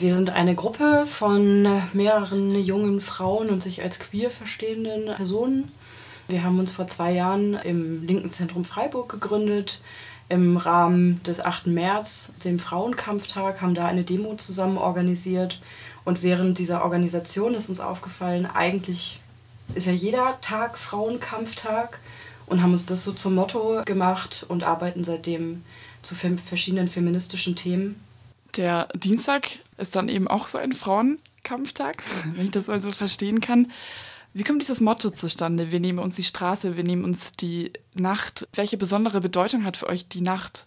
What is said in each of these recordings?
Wir sind eine Gruppe von mehreren jungen Frauen und sich als queer verstehenden Personen. Wir haben uns vor zwei Jahren im Linken Zentrum Freiburg gegründet. Im Rahmen des 8. März, dem Frauenkampftag, haben da eine Demo zusammen organisiert. Und während dieser Organisation ist uns aufgefallen, eigentlich ist ja jeder Tag Frauenkampftag und haben uns das so zum Motto gemacht und arbeiten seitdem zu verschiedenen feministischen Themen. Der Dienstag ist dann eben auch so ein Frauenkampftag, wenn ich das mal so verstehen kann. Wie kommt dieses Motto zustande? Wir nehmen uns die Straße, wir nehmen uns die Nacht. Welche besondere Bedeutung hat für euch die Nacht?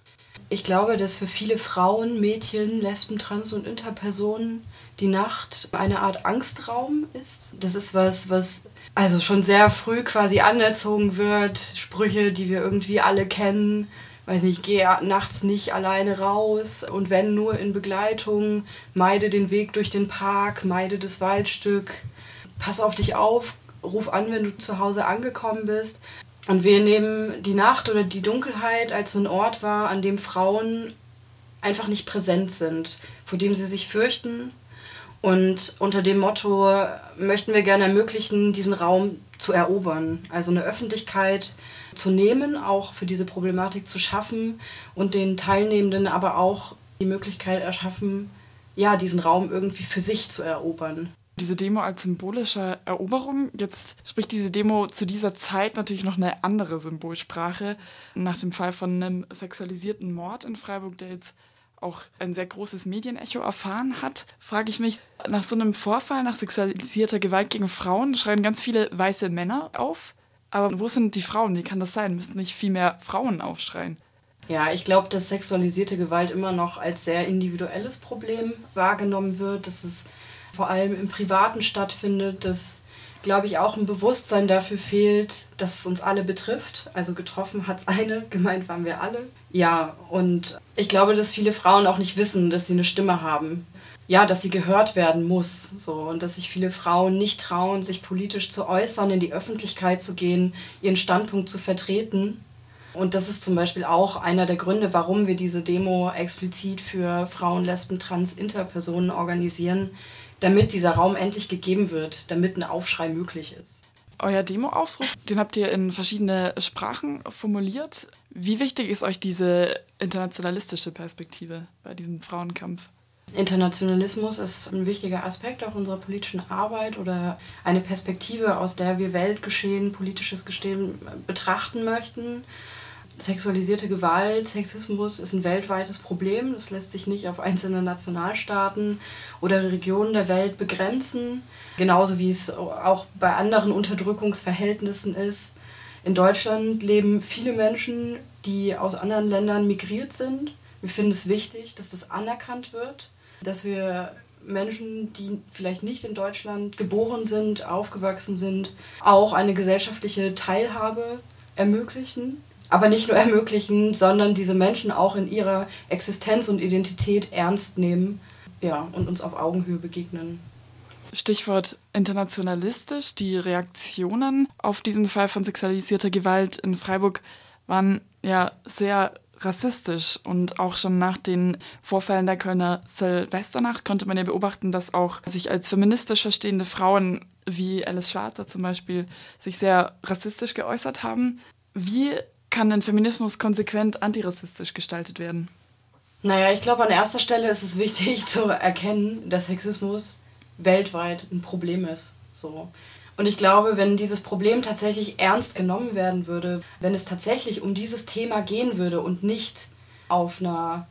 Ich glaube, dass für viele Frauen, Mädchen, Lesben, Trans- und Interpersonen die Nacht eine Art Angstraum ist. Das ist was, was also schon sehr früh quasi anerzogen wird. Sprüche, die wir irgendwie alle kennen weiß nicht, geh nachts nicht alleine raus und wenn nur in Begleitung, meide den Weg durch den Park, meide das Waldstück, pass auf dich auf, ruf an, wenn du zu Hause angekommen bist. Und wir nehmen die Nacht oder die Dunkelheit als einen Ort wahr, an dem Frauen einfach nicht präsent sind, vor dem sie sich fürchten. Und unter dem Motto möchten wir gerne ermöglichen, diesen Raum zu erobern. Also eine Öffentlichkeit, zu nehmen, auch für diese Problematik zu schaffen und den Teilnehmenden aber auch die Möglichkeit erschaffen, ja, diesen Raum irgendwie für sich zu erobern. Diese Demo als symbolische Eroberung, jetzt spricht diese Demo zu dieser Zeit natürlich noch eine andere Symbolsprache. Nach dem Fall von einem sexualisierten Mord in Freiburg, der jetzt auch ein sehr großes Medienecho erfahren hat, frage ich mich, nach so einem Vorfall, nach sexualisierter Gewalt gegen Frauen, schreien ganz viele weiße Männer auf. Aber wo sind die Frauen? Wie kann das sein? Müssten nicht viel mehr Frauen aufschreien? Ja, ich glaube, dass sexualisierte Gewalt immer noch als sehr individuelles Problem wahrgenommen wird, dass es vor allem im Privaten stattfindet, dass, glaube ich, auch ein Bewusstsein dafür fehlt, dass es uns alle betrifft. Also getroffen hat es eine, gemeint waren wir alle. Ja, und ich glaube, dass viele Frauen auch nicht wissen, dass sie eine Stimme haben ja, dass sie gehört werden muss. So, und dass sich viele Frauen nicht trauen, sich politisch zu äußern, in die Öffentlichkeit zu gehen, ihren Standpunkt zu vertreten. Und das ist zum Beispiel auch einer der Gründe, warum wir diese Demo explizit für Frauen, Lesben, Trans, Interpersonen organisieren, damit dieser Raum endlich gegeben wird, damit ein Aufschrei möglich ist. Euer Demoaufruf, den habt ihr in verschiedene Sprachen formuliert. Wie wichtig ist euch diese internationalistische Perspektive bei diesem Frauenkampf? Internationalismus ist ein wichtiger Aspekt auch unserer politischen Arbeit oder eine Perspektive, aus der wir Weltgeschehen, politisches Geschehen betrachten möchten. Sexualisierte Gewalt, Sexismus ist ein weltweites Problem. Das lässt sich nicht auf einzelne Nationalstaaten oder Regionen der Welt begrenzen. Genauso wie es auch bei anderen Unterdrückungsverhältnissen ist. In Deutschland leben viele Menschen, die aus anderen Ländern migriert sind. Wir finden es wichtig, dass das anerkannt wird dass wir Menschen, die vielleicht nicht in Deutschland geboren sind, aufgewachsen sind, auch eine gesellschaftliche Teilhabe ermöglichen. Aber nicht nur ermöglichen, sondern diese Menschen auch in ihrer Existenz und Identität ernst nehmen ja, und uns auf Augenhöhe begegnen. Stichwort internationalistisch. Die Reaktionen auf diesen Fall von sexualisierter Gewalt in Freiburg waren ja sehr rassistisch. Und auch schon nach den Vorfällen der Kölner Silvesternacht konnte man ja beobachten, dass auch sich als feministisch verstehende Frauen wie Alice Schwarzer zum Beispiel sich sehr rassistisch geäußert haben. Wie kann denn Feminismus konsequent antirassistisch gestaltet werden? Naja, ich glaube, an erster Stelle ist es wichtig zu erkennen, dass Sexismus weltweit ein Problem ist. So. Und ich glaube, wenn dieses Problem tatsächlich ernst genommen werden würde, wenn es tatsächlich um dieses Thema gehen würde und nicht auf einer,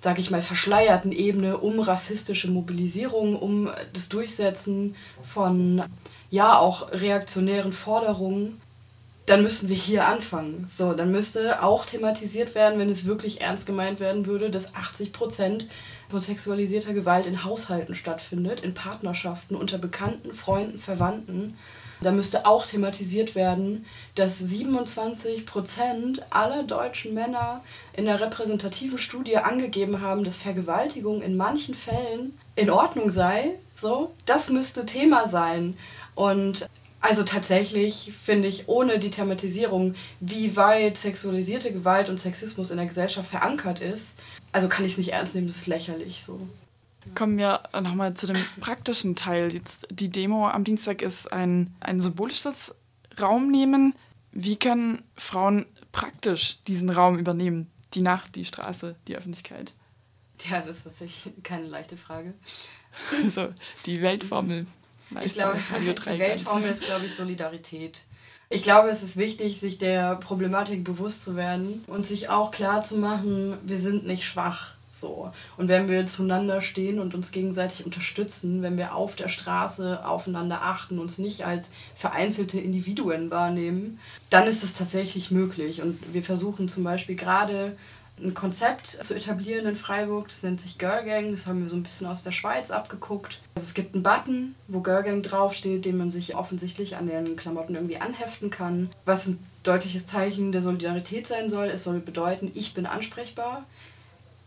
sag ich mal, verschleierten Ebene um rassistische Mobilisierung, um das Durchsetzen von, ja, auch reaktionären Forderungen, dann müssten wir hier anfangen. So, dann müsste auch thematisiert werden, wenn es wirklich ernst gemeint werden würde, dass 80 Prozent von sexualisierter Gewalt in Haushalten stattfindet, in Partnerschaften, unter Bekannten, Freunden, Verwandten. Da müsste auch thematisiert werden, dass 27 Prozent aller deutschen Männer in der repräsentativen Studie angegeben haben, dass Vergewaltigung in manchen Fällen in Ordnung sei. So, das müsste Thema sein. Und also tatsächlich finde ich, ohne die Thematisierung, wie weit sexualisierte Gewalt und Sexismus in der Gesellschaft verankert ist, also kann ich es nicht ernst nehmen, das ist lächerlich so. Kommen wir nochmal zu dem praktischen Teil. Jetzt, die Demo am Dienstag ist ein, ein symbolisches Raum nehmen. Wie können Frauen praktisch diesen Raum übernehmen? Die Nacht, die Straße, die Öffentlichkeit? Ja, das ist tatsächlich keine leichte Frage. Also die Weltformel. Ich glaube, die Weltformel ist, glaube ich, Solidarität. Ich glaube, es ist wichtig, sich der Problematik bewusst zu werden und sich auch klar zu machen, wir sind nicht schwach. So. Und wenn wir zueinander stehen und uns gegenseitig unterstützen, wenn wir auf der Straße aufeinander achten, uns nicht als vereinzelte Individuen wahrnehmen, dann ist es tatsächlich möglich. Und wir versuchen zum Beispiel gerade ein Konzept zu etablieren in Freiburg. Das nennt sich Girl Gang. Das haben wir so ein bisschen aus der Schweiz abgeguckt. Also es gibt einen Button, wo Girl Gang draufsteht, den man sich offensichtlich an den Klamotten irgendwie anheften kann. Was ein deutliches Zeichen der Solidarität sein soll. Es soll bedeuten, ich bin ansprechbar.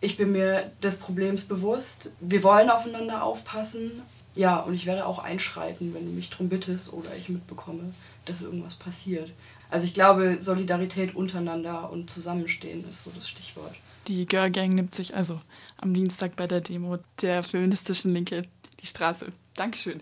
Ich bin mir des Problems bewusst. Wir wollen aufeinander aufpassen. Ja, und ich werde auch einschreiten, wenn du mich darum bittest oder ich mitbekomme, dass irgendwas passiert. Also ich glaube, Solidarität untereinander und Zusammenstehen ist so das Stichwort. Die Girl Gang nimmt sich also am Dienstag bei der Demo der feministischen Linke die Straße. Dankeschön.